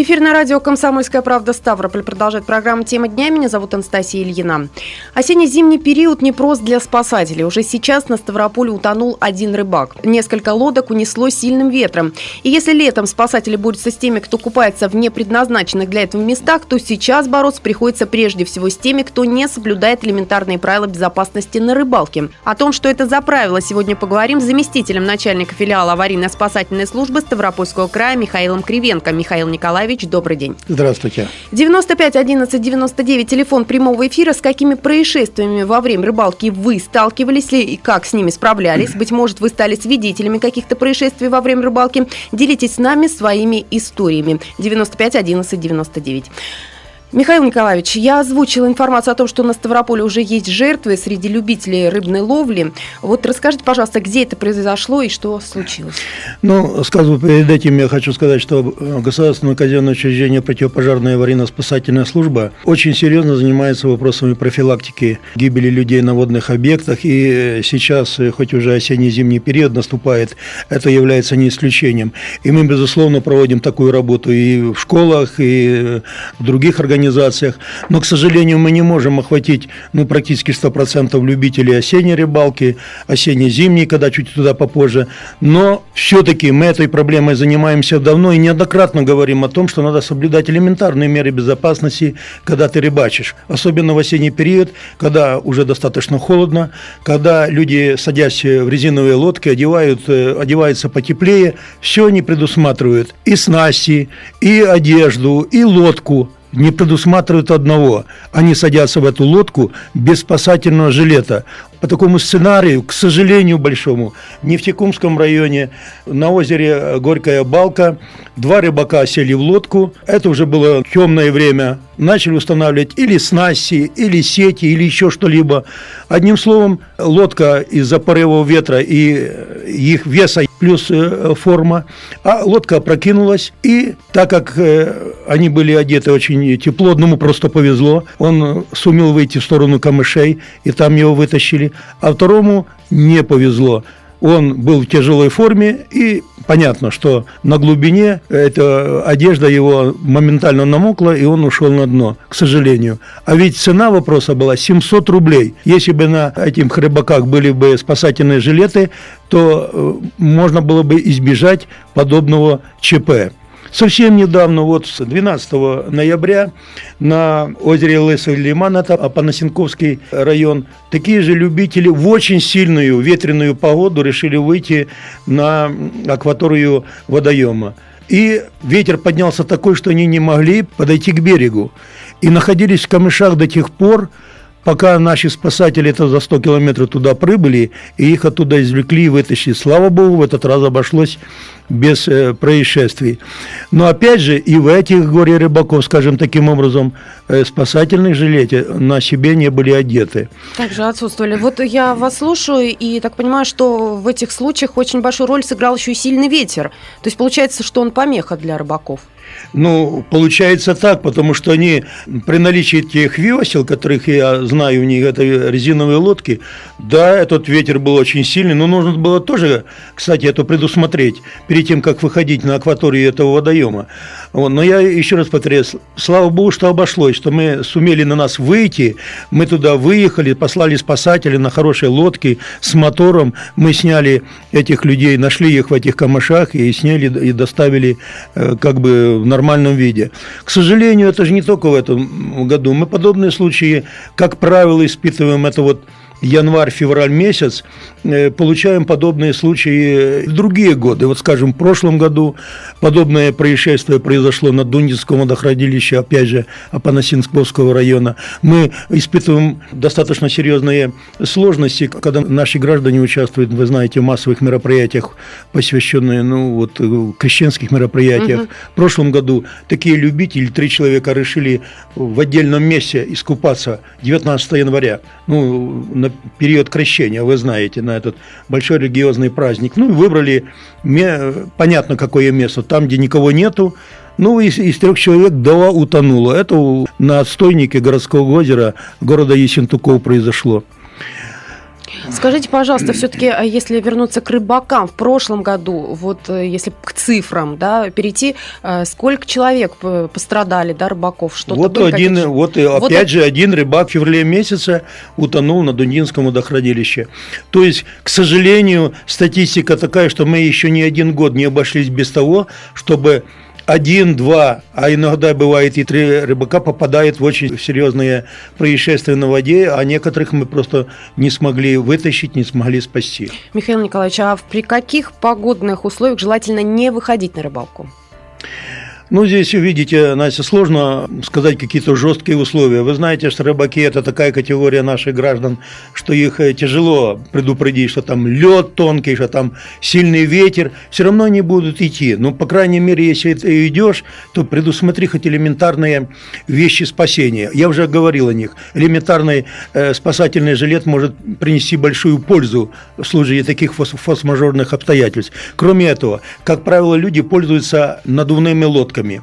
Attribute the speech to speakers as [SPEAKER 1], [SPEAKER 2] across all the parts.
[SPEAKER 1] Эфир на радио «Комсомольская правда» Ставрополь продолжает программу «Тема дня». Меня зовут Анастасия Ильина. Осенне-зимний период непрост для спасателей. Уже сейчас на Ставрополе утонул один рыбак. Несколько лодок унесло сильным ветром. И если летом спасатели борются с теми, кто купается в непредназначенных для этого местах, то сейчас бороться приходится прежде всего с теми, кто не соблюдает элементарные правила безопасности на рыбалке. О том, что это за правила, сегодня поговорим с заместителем начальника филиала аварийно-спасательной службы Ставропольского края Михаилом Кривенко. Михаил Николаевич Николаевич, добрый день.
[SPEAKER 2] Здравствуйте.
[SPEAKER 1] 95 11 99, телефон прямого эфира. С какими происшествиями во время рыбалки вы сталкивались ли и как с ними справлялись? Быть может, вы стали свидетелями каких-то происшествий во время рыбалки? Делитесь с нами своими историями. 95 11 99. Михаил Николаевич, я озвучила информацию о том, что на Ставрополе уже есть жертвы среди любителей рыбной ловли. Вот расскажите, пожалуйста, где это произошло и что случилось?
[SPEAKER 2] Ну, сказываю, перед этим я хочу сказать, что э, Государственное казенное учреждение противопожарная аварийно-спасательная служба очень серьезно занимается вопросами профилактики гибели людей на водных объектах. И сейчас, э, хоть уже осенне-зимний период наступает, это является не исключением. И мы, безусловно, проводим такую работу и в школах, и э, в других организациях организациях, но, к сожалению, мы не можем охватить ну, практически 100% любителей осенней рыбалки, осенне-зимней, когда чуть туда попозже, но все-таки мы этой проблемой занимаемся давно и неоднократно говорим о том, что надо соблюдать элементарные меры безопасности, когда ты рыбачишь, особенно в осенний период, когда уже достаточно холодно, когда люди, садясь в резиновые лодки, одевают, э, одеваются потеплее, все они предусматривают и снасти, и одежду, и лодку, не предусматривают одного. Они садятся в эту лодку без спасательного жилета. По такому сценарию, к сожалению большому, в Нефтекумском районе на озере Горькая Балка два рыбака сели в лодку. Это уже было темное время. Начали устанавливать или снасти, или сети, или еще что-либо. Одним словом, лодка из-за порыва ветра и их веса плюс э, форма, а лодка опрокинулась, и так как э, они были одеты очень тепло, одному просто повезло, он сумел выйти в сторону камышей, и там его вытащили, а второму не повезло он был в тяжелой форме, и понятно, что на глубине эта одежда его моментально намокла, и он ушел на дно, к сожалению. А ведь цена вопроса была 700 рублей. Если бы на этих рыбаках были бы спасательные жилеты, то э, можно было бы избежать подобного ЧП. Совсем недавно, вот 12 ноября, на озере Лысый Лиман, это Апанасенковский район, такие же любители в очень сильную ветреную погоду решили выйти на акваторию водоема. И ветер поднялся такой, что они не могли подойти к берегу. И находились в камышах до тех пор, пока наши спасатели это за 100 километров туда прибыли, и их оттуда извлекли и вытащили. Слава богу, в этот раз обошлось без э, происшествий. Но опять же, и в этих горе рыбаков, скажем таким образом, э, спасательных жилете на себе не были одеты.
[SPEAKER 1] Также отсутствовали. Вот я вас слушаю и так понимаю, что в этих случаях очень большую роль сыграл еще и сильный ветер. То есть получается, что он помеха для рыбаков.
[SPEAKER 2] Ну, получается так, потому что они при наличии тех весел, которых я знаю, у них это резиновые лодки, да, этот ветер был очень сильный, но нужно было тоже, кстати, это предусмотреть перед тем, как выходить на акваторию этого водоема. Вот. Но я еще раз повторяю, слава богу, что обошлось, что мы сумели на нас выйти, мы туда выехали, послали спасателей на хорошей лодке с мотором, мы сняли этих людей, нашли их в этих камышах и сняли и доставили э, как бы в нормальном виде. К сожалению, это же не только в этом году. Мы подобные случаи, как правило, испытываем это вот январь-февраль месяц, э, получаем подобные случаи в другие годы. Вот, скажем, в прошлом году подобное происшествие произошло на Дундинском водохранилище, опять же, Апанасинсковского района. Мы испытываем достаточно серьезные сложности, когда наши граждане участвуют, вы знаете, в массовых мероприятиях, посвященных, ну, вот, крещенских мероприятиях. Угу. В прошлом году такие любители, три человека решили в отдельном месте искупаться 19 января. Ну, на на период крещения, вы знаете, на этот большой религиозный праздник. Ну, выбрали, понятно, какое место, там, где никого нету, ну, из, из трех человек два утонуло. Это на отстойнике городского озера города Есентуков произошло.
[SPEAKER 1] Скажите, пожалуйста, все-таки, а если вернуться к рыбакам, в прошлом году, вот э, если к цифрам, да, перейти, э, сколько человек пострадали, да, рыбаков?
[SPEAKER 2] Что-то вот один, вот и вот опять вот... же один рыбак в феврале месяце утонул на Дундинском водохранилище. То есть, к сожалению, статистика такая, что мы еще ни один год не обошлись без того, чтобы один, два, а иногда бывает и три рыбака попадают в очень серьезные происшествия на воде, а некоторых мы просто не смогли вытащить, не смогли спасти.
[SPEAKER 1] Михаил Николаевич, а при каких погодных условиях желательно не выходить на рыбалку?
[SPEAKER 2] Ну, здесь, видите, Настя, сложно сказать какие-то жесткие условия. Вы знаете, что рыбаки – это такая категория наших граждан, что их э, тяжело предупредить, что там лед тонкий, что там сильный ветер. Все равно они будут идти. Но, по крайней мере, если ты идешь, то предусмотри хоть элементарные вещи спасения. Я уже говорил о них. Элементарный э, спасательный жилет может принести большую пользу в случае таких форс-мажорных обстоятельств. Кроме этого, как правило, люди пользуются надувными лодками лодками.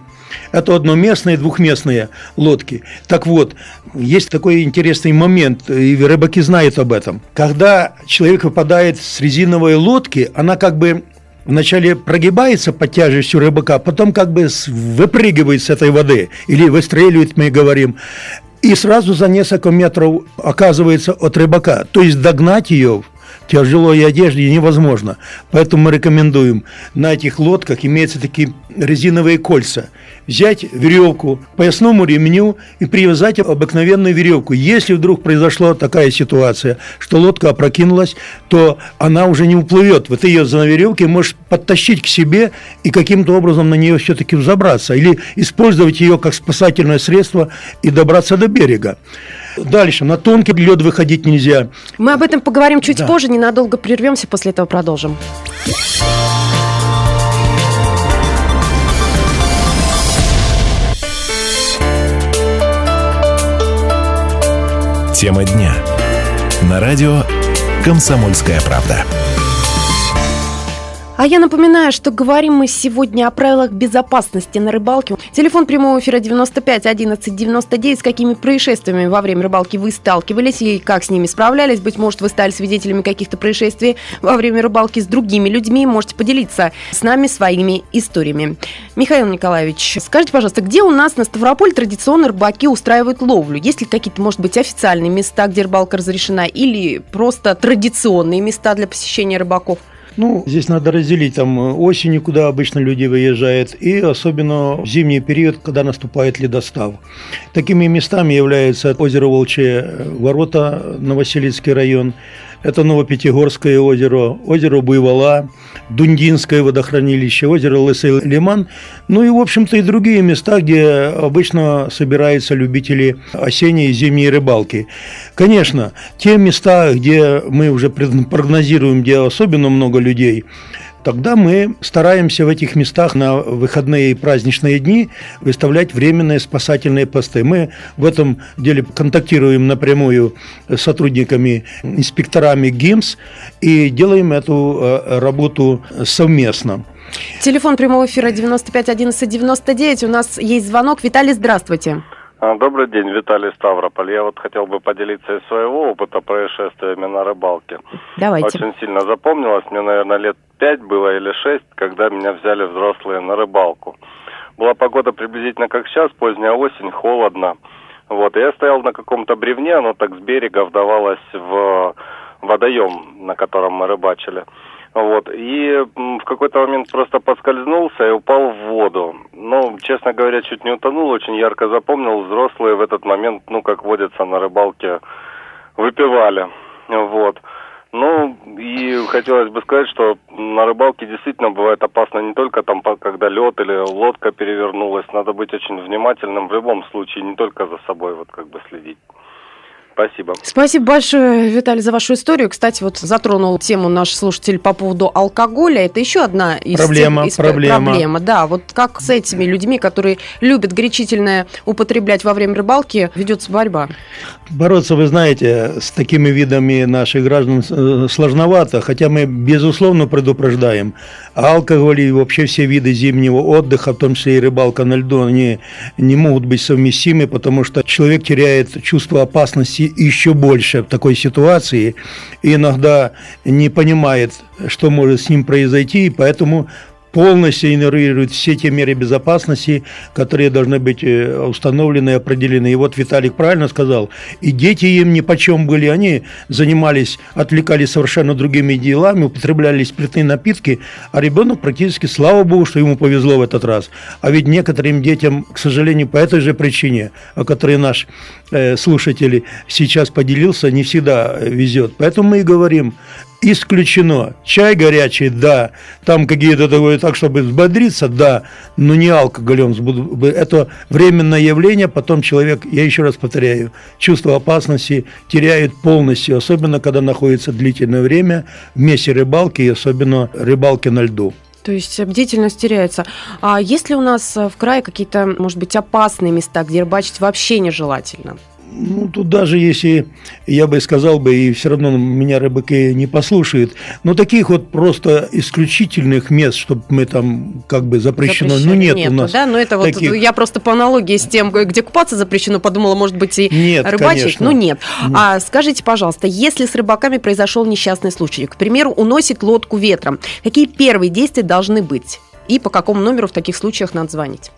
[SPEAKER 2] Это одноместные, двухместные лодки. Так вот, есть такой интересный момент, и рыбаки знают об этом. Когда человек выпадает с резиновой лодки, она как бы вначале прогибается под тяжестью рыбака, потом как бы выпрыгивает с этой воды, или выстреливает, мы говорим, и сразу за несколько метров оказывается от рыбака. То есть догнать ее тяжелой одежде невозможно. Поэтому мы рекомендуем на этих лодках имеются такие резиновые кольца. Взять веревку, поясному ремню и привязать обыкновенную веревку. Если вдруг произошла такая ситуация, что лодка опрокинулась, то она уже не уплывет. Вот ее за веревке можешь подтащить к себе и каким-то образом на нее все-таки взобраться. Или использовать ее как спасательное средство и добраться до берега. Дальше, на тонкий лед выходить нельзя.
[SPEAKER 1] Мы об этом поговорим чуть да. позже, ненадолго прервемся, после этого продолжим.
[SPEAKER 3] Тема дня. На радио «Комсомольская правда».
[SPEAKER 1] А я напоминаю, что говорим мы сегодня о правилах безопасности на рыбалке. Телефон прямого эфира 95 11 99. С какими происшествиями во время рыбалки вы сталкивались и как с ними справлялись? Быть может, вы стали свидетелями каких-то происшествий во время рыбалки с другими людьми. Можете поделиться с нами своими историями. Михаил Николаевич, скажите, пожалуйста, где у нас на Ставрополе традиционно рыбаки устраивают ловлю? Есть ли какие-то, может быть, официальные места, где рыбалка разрешена, или просто традиционные места для посещения рыбаков?
[SPEAKER 2] Ну, здесь надо разделить там осенью, куда обычно люди выезжают, и особенно в зимний период, когда наступает ледостав. Такими местами являются озеро Волчье ворота, Новоселицкий район, это Новопятигорское озеро, озеро Буйвола, Дундинское водохранилище, озеро Лысый Лиман, ну и, в общем-то, и другие места, где обычно собираются любители осенней и зимней рыбалки. Конечно, те места, где мы уже прогнозируем, где особенно много людей, тогда мы стараемся в этих местах на выходные и праздничные дни выставлять временные спасательные посты. Мы в этом деле контактируем напрямую с сотрудниками, инспекторами ГИМС и делаем эту э, работу совместно.
[SPEAKER 1] Телефон прямого эфира 95 11 99. У нас есть звонок. Виталий, здравствуйте.
[SPEAKER 4] А, добрый день, Виталий Ставрополь. Я вот хотел бы поделиться из своего опыта происшествиями на рыбалке.
[SPEAKER 1] Давайте.
[SPEAKER 4] Очень сильно запомнилось. Мне, наверное, лет пять было или шесть, когда меня взяли взрослые на рыбалку. Была погода приблизительно как сейчас, поздняя осень, холодно. Вот, я стоял на каком-то бревне, оно так с берега вдавалось в водоем, на котором мы рыбачили. Вот. И в какой-то момент просто поскользнулся и упал в воду. Ну, честно говоря, чуть не утонул, очень ярко запомнил. Взрослые в этот момент, ну, как водится на рыбалке, выпивали. Вот. Ну, и хотелось бы сказать, что на рыбалке действительно бывает опасно не только там, когда лед или лодка перевернулась. Надо быть очень внимательным в любом случае, не только за собой вот как бы следить. Спасибо.
[SPEAKER 1] Спасибо большое, Виталий, за вашу историю. Кстати, вот затронул тему наш слушатель по поводу алкоголя. Это еще одна из
[SPEAKER 2] проблема, тем, из
[SPEAKER 1] проблема. проблема. Да, вот как с этими людьми, которые любят горячительное употреблять во время рыбалки, ведется борьба?
[SPEAKER 2] Бороться, вы знаете, с такими видами наших граждан э, сложновато, хотя мы, безусловно, предупреждаем. Алкоголь и вообще все виды зимнего отдыха, в том числе и рыбалка на льду, они не могут быть совместимы, потому что человек теряет чувство опасности еще больше в такой ситуации и иногда не понимает, что может с ним произойти, и поэтому полностью игнорирует все те меры безопасности, которые должны быть э, установлены и определены. И вот Виталик правильно сказал, и дети им ни почем были, они занимались, отвлекались совершенно другими делами, употребляли спиртные напитки, а ребенок практически, слава богу, что ему повезло в этот раз. А ведь некоторым детям, к сожалению, по этой же причине, о которой наш э, слушатель сейчас поделился, не всегда везет. Поэтому мы и говорим, исключено. Чай горячий, да. Там какие-то такое, так, чтобы взбодриться, да. Но не алкоголем. Это временное явление. Потом человек, я еще раз повторяю, чувство опасности теряет полностью. Особенно, когда находится длительное время в месте рыбалки, и особенно рыбалки на льду.
[SPEAKER 1] То есть бдительность теряется. А есть ли у нас в крае какие-то, может быть, опасные места, где рыбачить вообще нежелательно?
[SPEAKER 2] Ну, тут даже если, я бы сказал бы, и все равно меня рыбаки не послушают, но таких вот просто исключительных мест, чтобы мы там как бы запрещено, ну нет
[SPEAKER 1] Нету,
[SPEAKER 2] у нас.
[SPEAKER 1] Да, но это таких... вот я просто по аналогии с тем, где купаться запрещено, подумала, может быть, и
[SPEAKER 2] нет,
[SPEAKER 1] рыбачить,
[SPEAKER 2] конечно.
[SPEAKER 1] но нет. нет. А скажите, пожалуйста, если с рыбаками произошел несчастный случай, к примеру, уносит лодку ветром, какие первые действия должны быть? И по какому номеру в таких случаях надо звонить?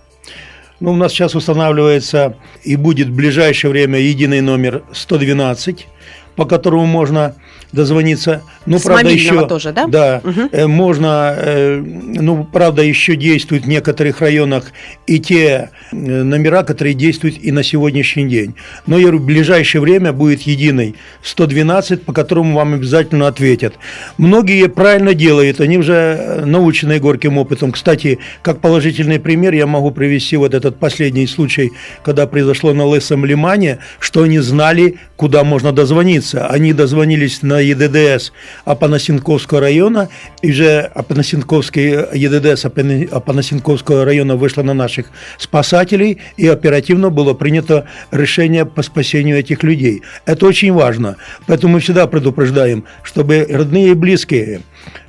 [SPEAKER 2] Ну, у нас сейчас устанавливается и будет в ближайшее время единый номер 112, по которому можно дозвониться. Ну,
[SPEAKER 1] С правда, еще тоже, да?
[SPEAKER 2] Да, угу. можно, э, ну, правда, еще действуют в некоторых районах и те э, номера, которые действуют и на сегодняшний день. Но я говорю, в ближайшее время будет единый 112, по которому вам обязательно ответят. Многие правильно делают, они уже научены горьким опытом. Кстати, как положительный пример я могу привести вот этот последний случай, когда произошло на Лысом Лимане, что они знали, куда можно дозвониться. Они дозвонились на ЕДДС Апанасенковского района, и уже Апанасенковский ЕДДС Апанасенковского района вышла на наших спасателей, и оперативно было принято решение по спасению этих людей. Это очень важно. Поэтому мы всегда предупреждаем, чтобы родные и близкие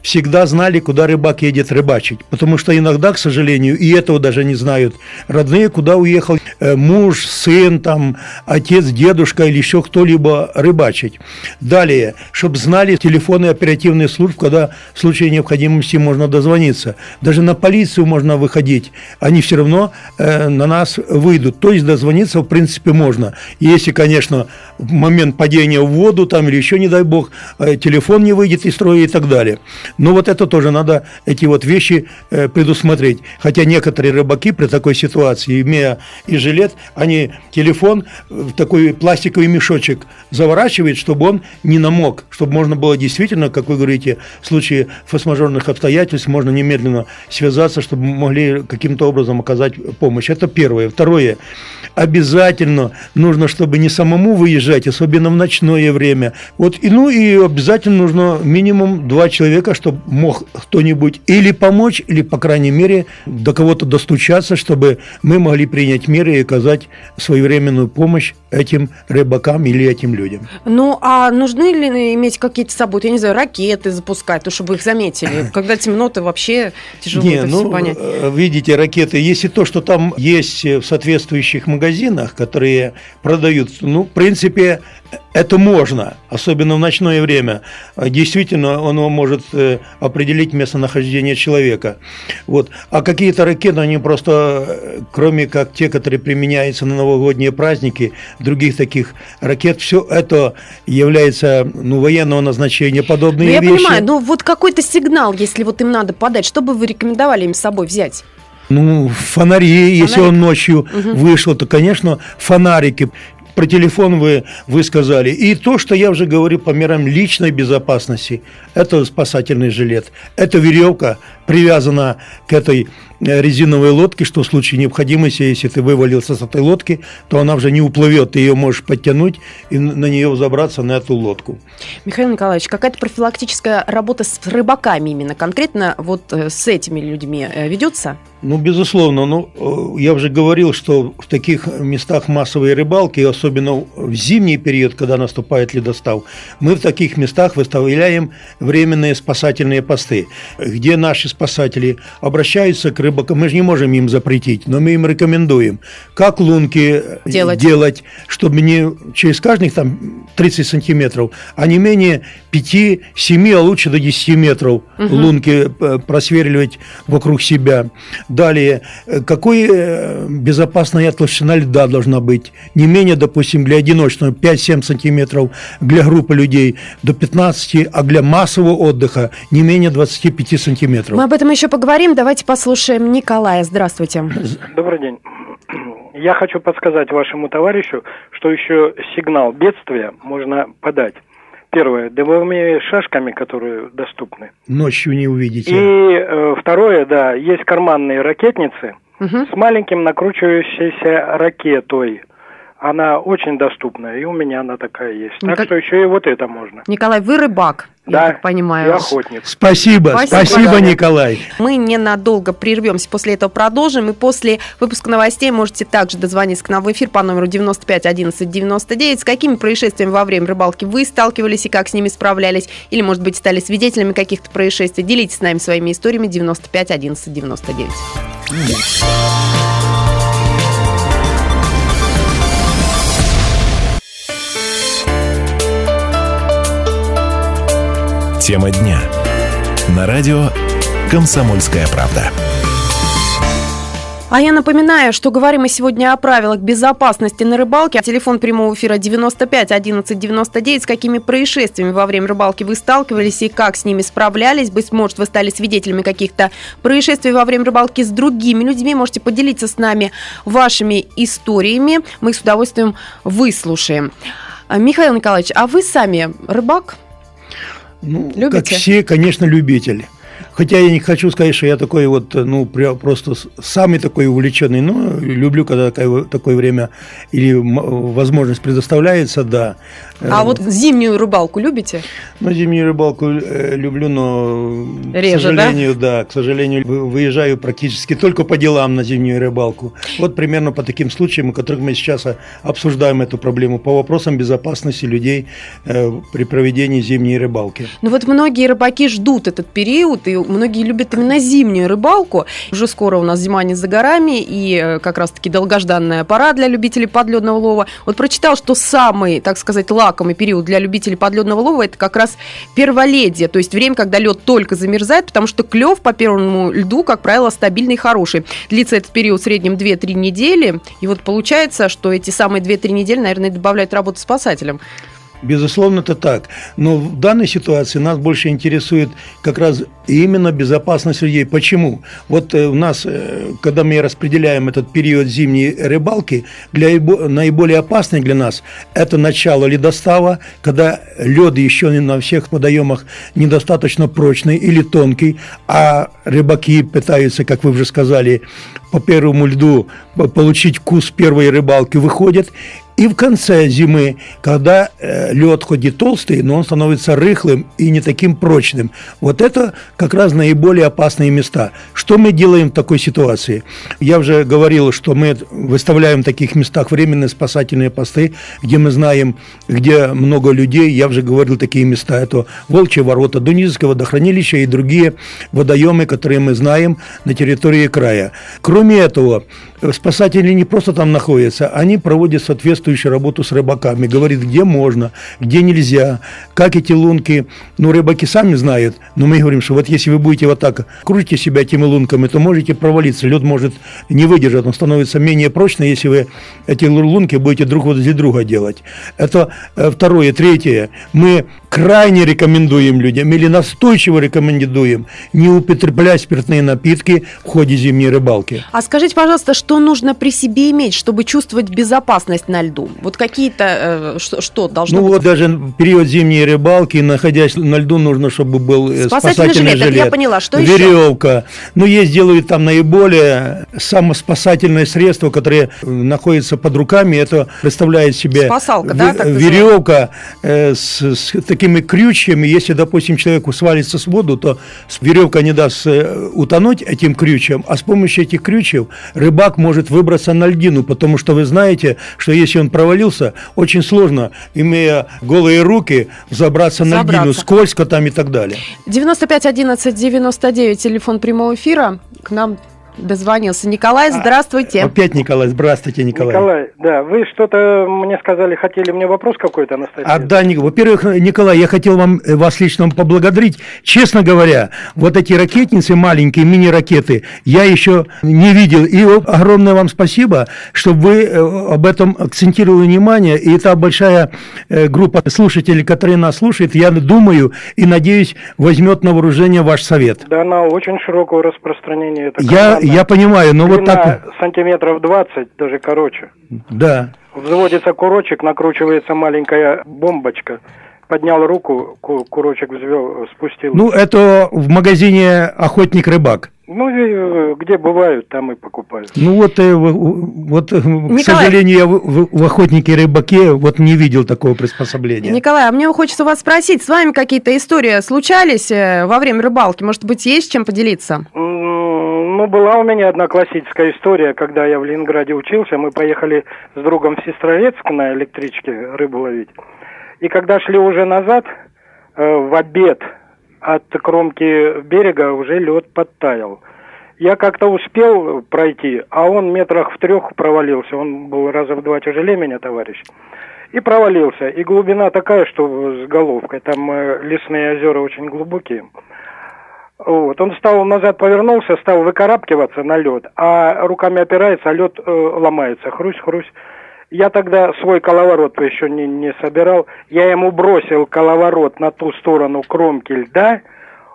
[SPEAKER 2] всегда знали, куда рыбак едет рыбачить. Потому что иногда, к сожалению, и этого даже не знают родные, куда уехал э, муж, сын, там, отец, дедушка или еще кто-либо рыбачить. Далее, чтобы знали телефоны оперативных служб, когда в случае необходимости можно дозвониться. Даже на полицию можно выходить, они все равно э, на нас выйдут. То есть дозвониться, в принципе, можно. Если, конечно, в момент падения в воду там или еще, не дай бог, э, телефон не выйдет из строя и так далее. Но вот это тоже надо, эти вот вещи э, предусмотреть. Хотя некоторые рыбаки при такой ситуации, имея и жилет, они телефон в такой пластиковый мешочек заворачивают, чтобы он не намок, чтобы можно было действительно, как вы говорите, в случае форс-мажорных обстоятельств можно немедленно связаться, чтобы могли каким-то образом оказать помощь. Это первое. Второе. Обязательно нужно, чтобы не самому выезжать, особенно в ночное время. Вот, и, ну и обязательно нужно минимум два человека, чтобы мог кто-нибудь или помочь, или, по крайней мере, до кого-то достучаться, чтобы мы могли принять меры и оказать своевременную помощь этим рыбакам или этим людям.
[SPEAKER 1] Ну, а нужны ли иметь какие-то собой, я не знаю, ракеты запускать, то, чтобы их заметили? Когда темно, то вообще тяжело не, это ну, все понять.
[SPEAKER 2] Э, видите, ракеты, если то, что там есть в соответствующих магазинах, которые продают, ну, в принципе, это можно, особенно в ночное время. Действительно, оно может э, определить местонахождение человека. Вот. А какие-то ракеты, они просто, э, кроме как те, которые применяются на новогодние праздники, других таких ракет, все это является ну, военного назначения, подобные ну,
[SPEAKER 1] я
[SPEAKER 2] вещи.
[SPEAKER 1] Я понимаю, но вот какой-то сигнал, если вот им надо подать, что бы вы рекомендовали им с собой взять?
[SPEAKER 2] Ну, фонари, Фонарик. если он ночью угу. вышел, то, конечно, фонарики про телефон вы, вы сказали. И то, что я уже говорю по мерам личной безопасности, это спасательный жилет, это веревка, привязана к этой э, резиновой лодке, что в случае необходимости, если ты вывалился с этой лодки, то она уже не уплывет, ты ее можешь подтянуть и на нее забраться на эту лодку.
[SPEAKER 1] Михаил Николаевич, какая-то профилактическая работа с рыбаками именно конкретно вот э, с этими людьми э, ведется?
[SPEAKER 2] Ну, безусловно. Ну, я уже говорил, что в таких местах массовой рыбалки, особенно в зимний период, когда наступает ледостав, мы в таких местах выставляем временные спасательные посты, где наши спасатели обращаются к рыбакам, мы же не можем им запретить, но мы им рекомендуем, как лунки делать, делать чтобы не через каждых там 30 сантиметров, а не менее 5, 7, а лучше до 10 метров угу. лунки э, просверливать вокруг себя. Далее, э, какой э, безопасная толщина льда должна быть? Не менее, допустим, для одиночного 5-7 сантиметров, для группы людей до 15, а для массового отдыха не менее 25 сантиметров.
[SPEAKER 1] Мы об этом еще поговорим. Давайте послушаем Николая. Здравствуйте.
[SPEAKER 5] Добрый день. Я хочу подсказать вашему товарищу, что еще сигнал бедствия можно подать. Первое, дымовыми шашками, которые доступны.
[SPEAKER 2] Ночью не увидите.
[SPEAKER 5] И э, второе, да, есть карманные ракетницы угу. с маленьким накручивающейся ракетой она очень доступна, и у меня она такая есть. Так Ник... что еще и вот это можно.
[SPEAKER 1] Николай, вы рыбак,
[SPEAKER 5] да,
[SPEAKER 1] я так понимаю.
[SPEAKER 5] я охотник.
[SPEAKER 2] Спасибо, спасибо, спасибо Николай.
[SPEAKER 1] Мы ненадолго прервемся, после этого продолжим, и после выпуска новостей можете также дозвониться к нам в эфир по номеру 95 11 99. С какими происшествиями во время рыбалки вы сталкивались и как с ними справлялись, или, может быть, стали свидетелями каких-то происшествий, делитесь с нами своими историями 95 11 99.
[SPEAKER 3] Тема дня. На радио «Комсомольская правда».
[SPEAKER 1] А я напоминаю, что говорим мы сегодня о правилах безопасности на рыбалке. Телефон прямого эфира 95 11 99. С какими происшествиями во время рыбалки вы сталкивались и как с ними справлялись? Быть может, вы стали свидетелями каких-то происшествий во время рыбалки с другими людьми. Можете поделиться с нами вашими историями. Мы их с удовольствием выслушаем. Михаил Николаевич, а вы сами рыбак?
[SPEAKER 2] Ну, Любите? как все, конечно, любители. Хотя я не хочу сказать, что я такой вот, ну, просто самый такой увлеченный, но люблю, когда такое, такое время или возможность предоставляется, да.
[SPEAKER 1] А вот зимнюю рыбалку любите?
[SPEAKER 2] Ну, зимнюю рыбалку э, люблю, но, Реже, к сожалению, да? да, к сожалению, выезжаю практически только по делам на зимнюю рыбалку. Вот примерно по таким случаям, о которых мы сейчас обсуждаем эту проблему, по вопросам безопасности людей э, при проведении зимней рыбалки.
[SPEAKER 1] Ну вот многие рыбаки ждут этот период, и многие любят именно зимнюю рыбалку. Уже скоро у нас зима не за горами, и э, как раз-таки долгожданная пора для любителей подледного лова. Вот прочитал, что самый, так сказать, лакомый период для любителей подледного лова это как раз перволедие, то есть время, когда лед только замерзает, потому что клев по первому льду, как правило, стабильный и хороший. Длится этот период в среднем 2-3 недели, и вот получается, что эти самые 2-3 недели, наверное, добавляют работу спасателям.
[SPEAKER 2] Безусловно, это так. Но в данной ситуации нас больше интересует как раз именно безопасность людей. Почему? Вот э, у нас, э, когда мы распределяем этот период зимней рыбалки, для, наиболее опасный для нас это начало ледостава, когда лед еще не на всех водоемах недостаточно прочный или тонкий, а рыбаки пытаются, как вы уже сказали, по первому льду получить вкус первой рыбалки, выходят и в конце зимы, когда э, лед хоть и толстый, но он становится рыхлым и не таким прочным. Вот это как раз наиболее опасные места. Что мы делаем в такой ситуации? Я уже говорил, что мы выставляем в таких местах временные спасательные посты, где мы знаем, где много людей. Я уже говорил такие места. Это Волчьи ворота, Дунизское водохранилище и другие водоемы, которые мы знаем на территории края. Кроме этого, спасатели не просто там находятся, они проводят соответствующую работу с рыбаками, говорят, где можно, где нельзя, как эти лунки, ну, рыбаки сами знают, но мы говорим, что вот если вы будете вот так крутите себя этими лунками, то можете провалиться, лед может не выдержать, он становится менее прочный, если вы эти лунки будете друг возле друга делать. Это э, второе. Третье, мы крайне рекомендуем людям или настойчиво рекомендуем не употреблять спиртные напитки в ходе зимней рыбалки.
[SPEAKER 1] А скажите, пожалуйста, что нужно при себе иметь, чтобы чувствовать безопасность на льду? Вот какие-то, э, что, что должно
[SPEAKER 2] ну,
[SPEAKER 1] быть?
[SPEAKER 2] Ну вот даже в период зимней рыбалки, находясь на льду, нужно, чтобы был э, спасательный, спасательный жилет. жилет.
[SPEAKER 1] я поняла. Что
[SPEAKER 2] Веревка.
[SPEAKER 1] Еще?
[SPEAKER 2] Ну, есть делают там наиболее самоспасательное средство, которое находится под руками. Это представляет себе
[SPEAKER 1] Спасалка, да,
[SPEAKER 2] веревка э, с, с такими крючьями. Если, допустим, человеку свалится с воду, то веревка не даст э, утонуть этим крючьем, а с помощью этих крючев рыбак может выбраться на льдину, потому что вы знаете, что если он провалился, очень сложно, имея голые руки, забраться, забраться. на льдину, скользко там и так далее.
[SPEAKER 1] 95 11 99, телефон прямого эфира. К нам дозвонился. Николай, а, здравствуйте.
[SPEAKER 2] Опять Николай, здравствуйте, Николай.
[SPEAKER 5] Николай, да, вы что-то мне сказали, хотели мне вопрос какой-то, Анастасия?
[SPEAKER 2] А, да, во-первых, Николай, я хотел вам, э, вас лично поблагодарить. Честно говоря, вот эти ракетницы, маленькие мини-ракеты, я еще не видел. И огромное вам спасибо, что вы э, об этом акцентировали внимание. И это большая э, группа слушателей, которые нас слушают, я думаю и надеюсь, возьмет на вооружение ваш совет.
[SPEAKER 5] Да, на очень широкого распространения.
[SPEAKER 2] Я, я понимаю, но вот так...
[SPEAKER 5] сантиметров 20, даже короче.
[SPEAKER 2] Да.
[SPEAKER 5] Взводится курочек, накручивается маленькая бомбочка. Поднял руку, курочек взвел, спустил.
[SPEAKER 2] Ну, это в магазине «Охотник-рыбак».
[SPEAKER 5] Ну, э, где бывают, там и покупают.
[SPEAKER 2] Ну, вот, э, вот э, Николай. к сожалению, я в, в «Охотнике и рыбаке» вот не видел такого приспособления.
[SPEAKER 1] Николай, а мне хочется вас спросить, с вами какие-то истории случались во время рыбалки? Может быть, есть чем поделиться?
[SPEAKER 5] Ну, была у меня одна классическая история, когда я в Ленинграде учился, мы поехали с другом в Сестрорецк на электричке рыбу ловить. И когда шли уже назад, в обед – от кромки берега уже лед подтаял. Я как-то успел пройти, а он метрах в трех провалился. Он был раза в два тяжелее меня, товарищ. И провалился. И глубина такая, что с головкой. Там э, лесные озера очень глубокие. Вот. Он стал назад повернулся, стал выкарабкиваться на лед, а руками опирается, а лед э, ломается. Хрусь-хрусь. Я тогда свой коловорот еще не, не собирал. Я ему бросил коловорот на ту сторону кромки льда.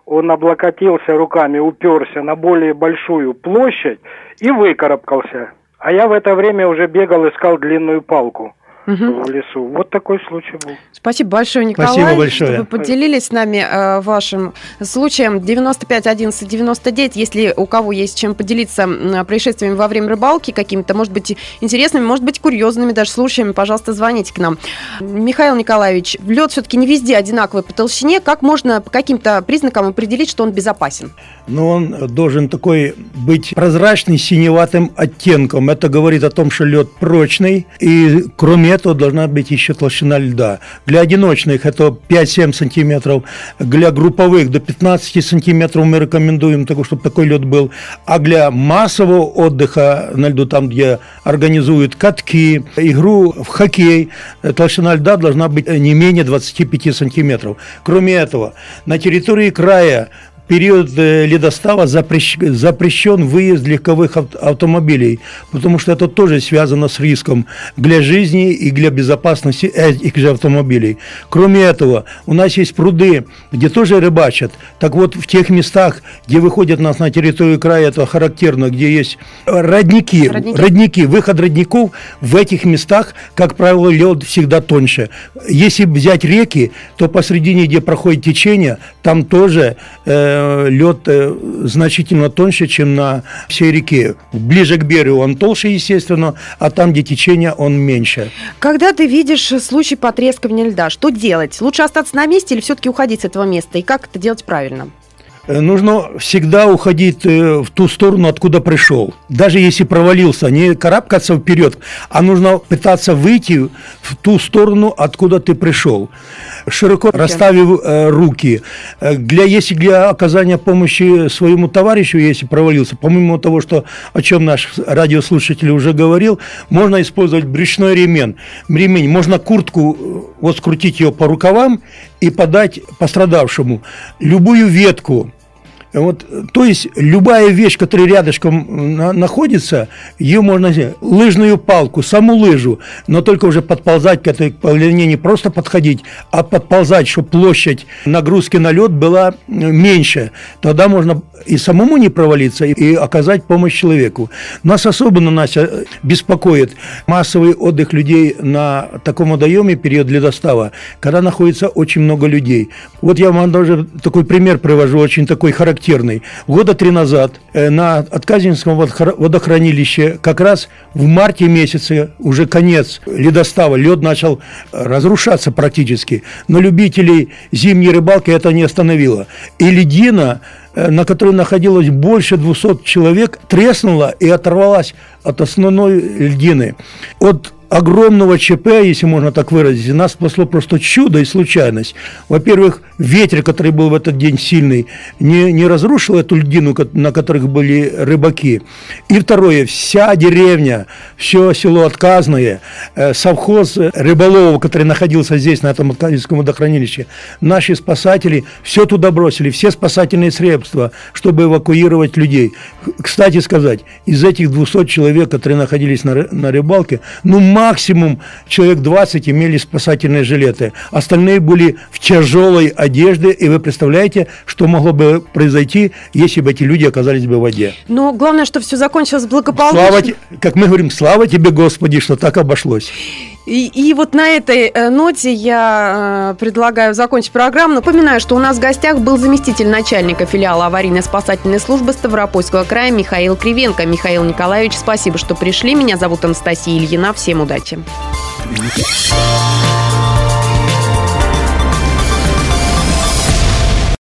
[SPEAKER 5] Он облокотился руками, уперся на более большую площадь и выкарабкался. А я в это время уже бегал, искал длинную палку угу. в лесу. Вот такой случай был.
[SPEAKER 1] Спасибо большое, Николай,
[SPEAKER 2] Спасибо большое.
[SPEAKER 1] что вы поделились с нами э, вашим случаем. 95 11 99, если у кого есть чем поделиться происшествиями во время рыбалки какими-то, может быть, интересными, может быть, курьезными даже случаями, пожалуйста, звоните к нам. Михаил Николаевич, лед все-таки не везде одинаковый по толщине. Как можно по каким-то признакам определить, что он безопасен?
[SPEAKER 2] Ну, он должен такой быть прозрачный, синеватым оттенком. Это говорит о том, что лед прочный, и кроме этого должна быть еще толщина льда. Для одиночных это 5-7 сантиметров, для групповых до 15 сантиметров мы рекомендуем, чтобы такой лед был. А для массового отдыха на льду, там, где организуют катки, игру в хоккей, толщина льда должна быть не менее 25 сантиметров. Кроме этого, на территории края период э, ледостава запрещен выезд легковых автомобилей, потому что это тоже связано с риском для жизни и для безопасности этих же автомобилей. Кроме этого, у нас есть пруды, где тоже рыбачат. Так вот, в тех местах, где выходят нас на территорию края, это характерно, где есть родники, родники, родники выход родников, в этих местах, как правило, лед всегда тоньше. Если взять реки, то посредине, где проходит течение, там тоже э, лед э, значительно тоньше, чем на всей реке. Ближе к берегу он толще, естественно, а там, где течение, он меньше.
[SPEAKER 1] Когда ты видишь случай потрескивания льда, что делать? Лучше остаться на месте или все-таки уходить с этого места? И как это делать правильно?
[SPEAKER 2] Э, нужно всегда уходить э, в ту сторону, откуда пришел. Даже если провалился, не карабкаться вперед, а нужно пытаться выйти в ту сторону, откуда ты пришел. Широко расставив э, руки. Для, если для оказания помощи своему товарищу, если провалился, помимо того, что, о чем наш радиослушатель уже говорил, можно использовать брючной ремень. ремень. Можно куртку, вот скрутить ее по рукавам и подать пострадавшему. Любую ветку, вот, то есть любая вещь, которая рядышком на, находится, ее можно взять. Лыжную палку, саму лыжу, но только уже подползать к этой полоне, не просто подходить, а подползать, чтобы площадь нагрузки на лед была меньше. Тогда можно и самому не провалиться, и оказать помощь человеку. Нас особенно, Настя, беспокоит массовый отдых людей на таком водоеме период ледостава, когда находится очень много людей. Вот я вам даже такой пример привожу, очень такой характерный характерный. Года три назад э, на Отказинском водохранилище как раз в марте месяце, уже конец ледостава, лед начал разрушаться практически. Но любителей зимней рыбалки это не остановило. И ледина Э, на которой находилось больше 200 человек, треснула и оторвалась от основной льдины. От огромного ЧП, если можно так выразить, нас спасло просто чудо и случайность. Во-первых, ветер, который был в этот день сильный, не, не разрушил эту льдину, на которых были рыбаки. И второе, вся деревня, все село Отказное, э, совхоз рыболовов, который находился здесь, на этом Отказинском водохранилище, наши спасатели все туда бросили, все спасательные средства, чтобы эвакуировать людей. Кстати сказать, из этих 200 человек, которые находились на, на рыбалке, ну, максимум человек 20 имели спасательные жилеты. Остальные были в тяжелой одежде, и вы представляете, что могло бы произойти, если бы эти люди оказались бы в воде.
[SPEAKER 1] Но главное, что все закончилось благополучно.
[SPEAKER 2] Слава, как мы говорим, слава тебе, Господи, что так обошлось.
[SPEAKER 1] И, и вот на этой э, ноте я э, предлагаю закончить программу. Напоминаю, что у нас в гостях был заместитель начальника филиала аварийно-спасательной службы Ставропольского края Михаил Кривенко. Михаил Николаевич, спасибо, что пришли. Меня зовут Анастасия Ильина. Всем удачи.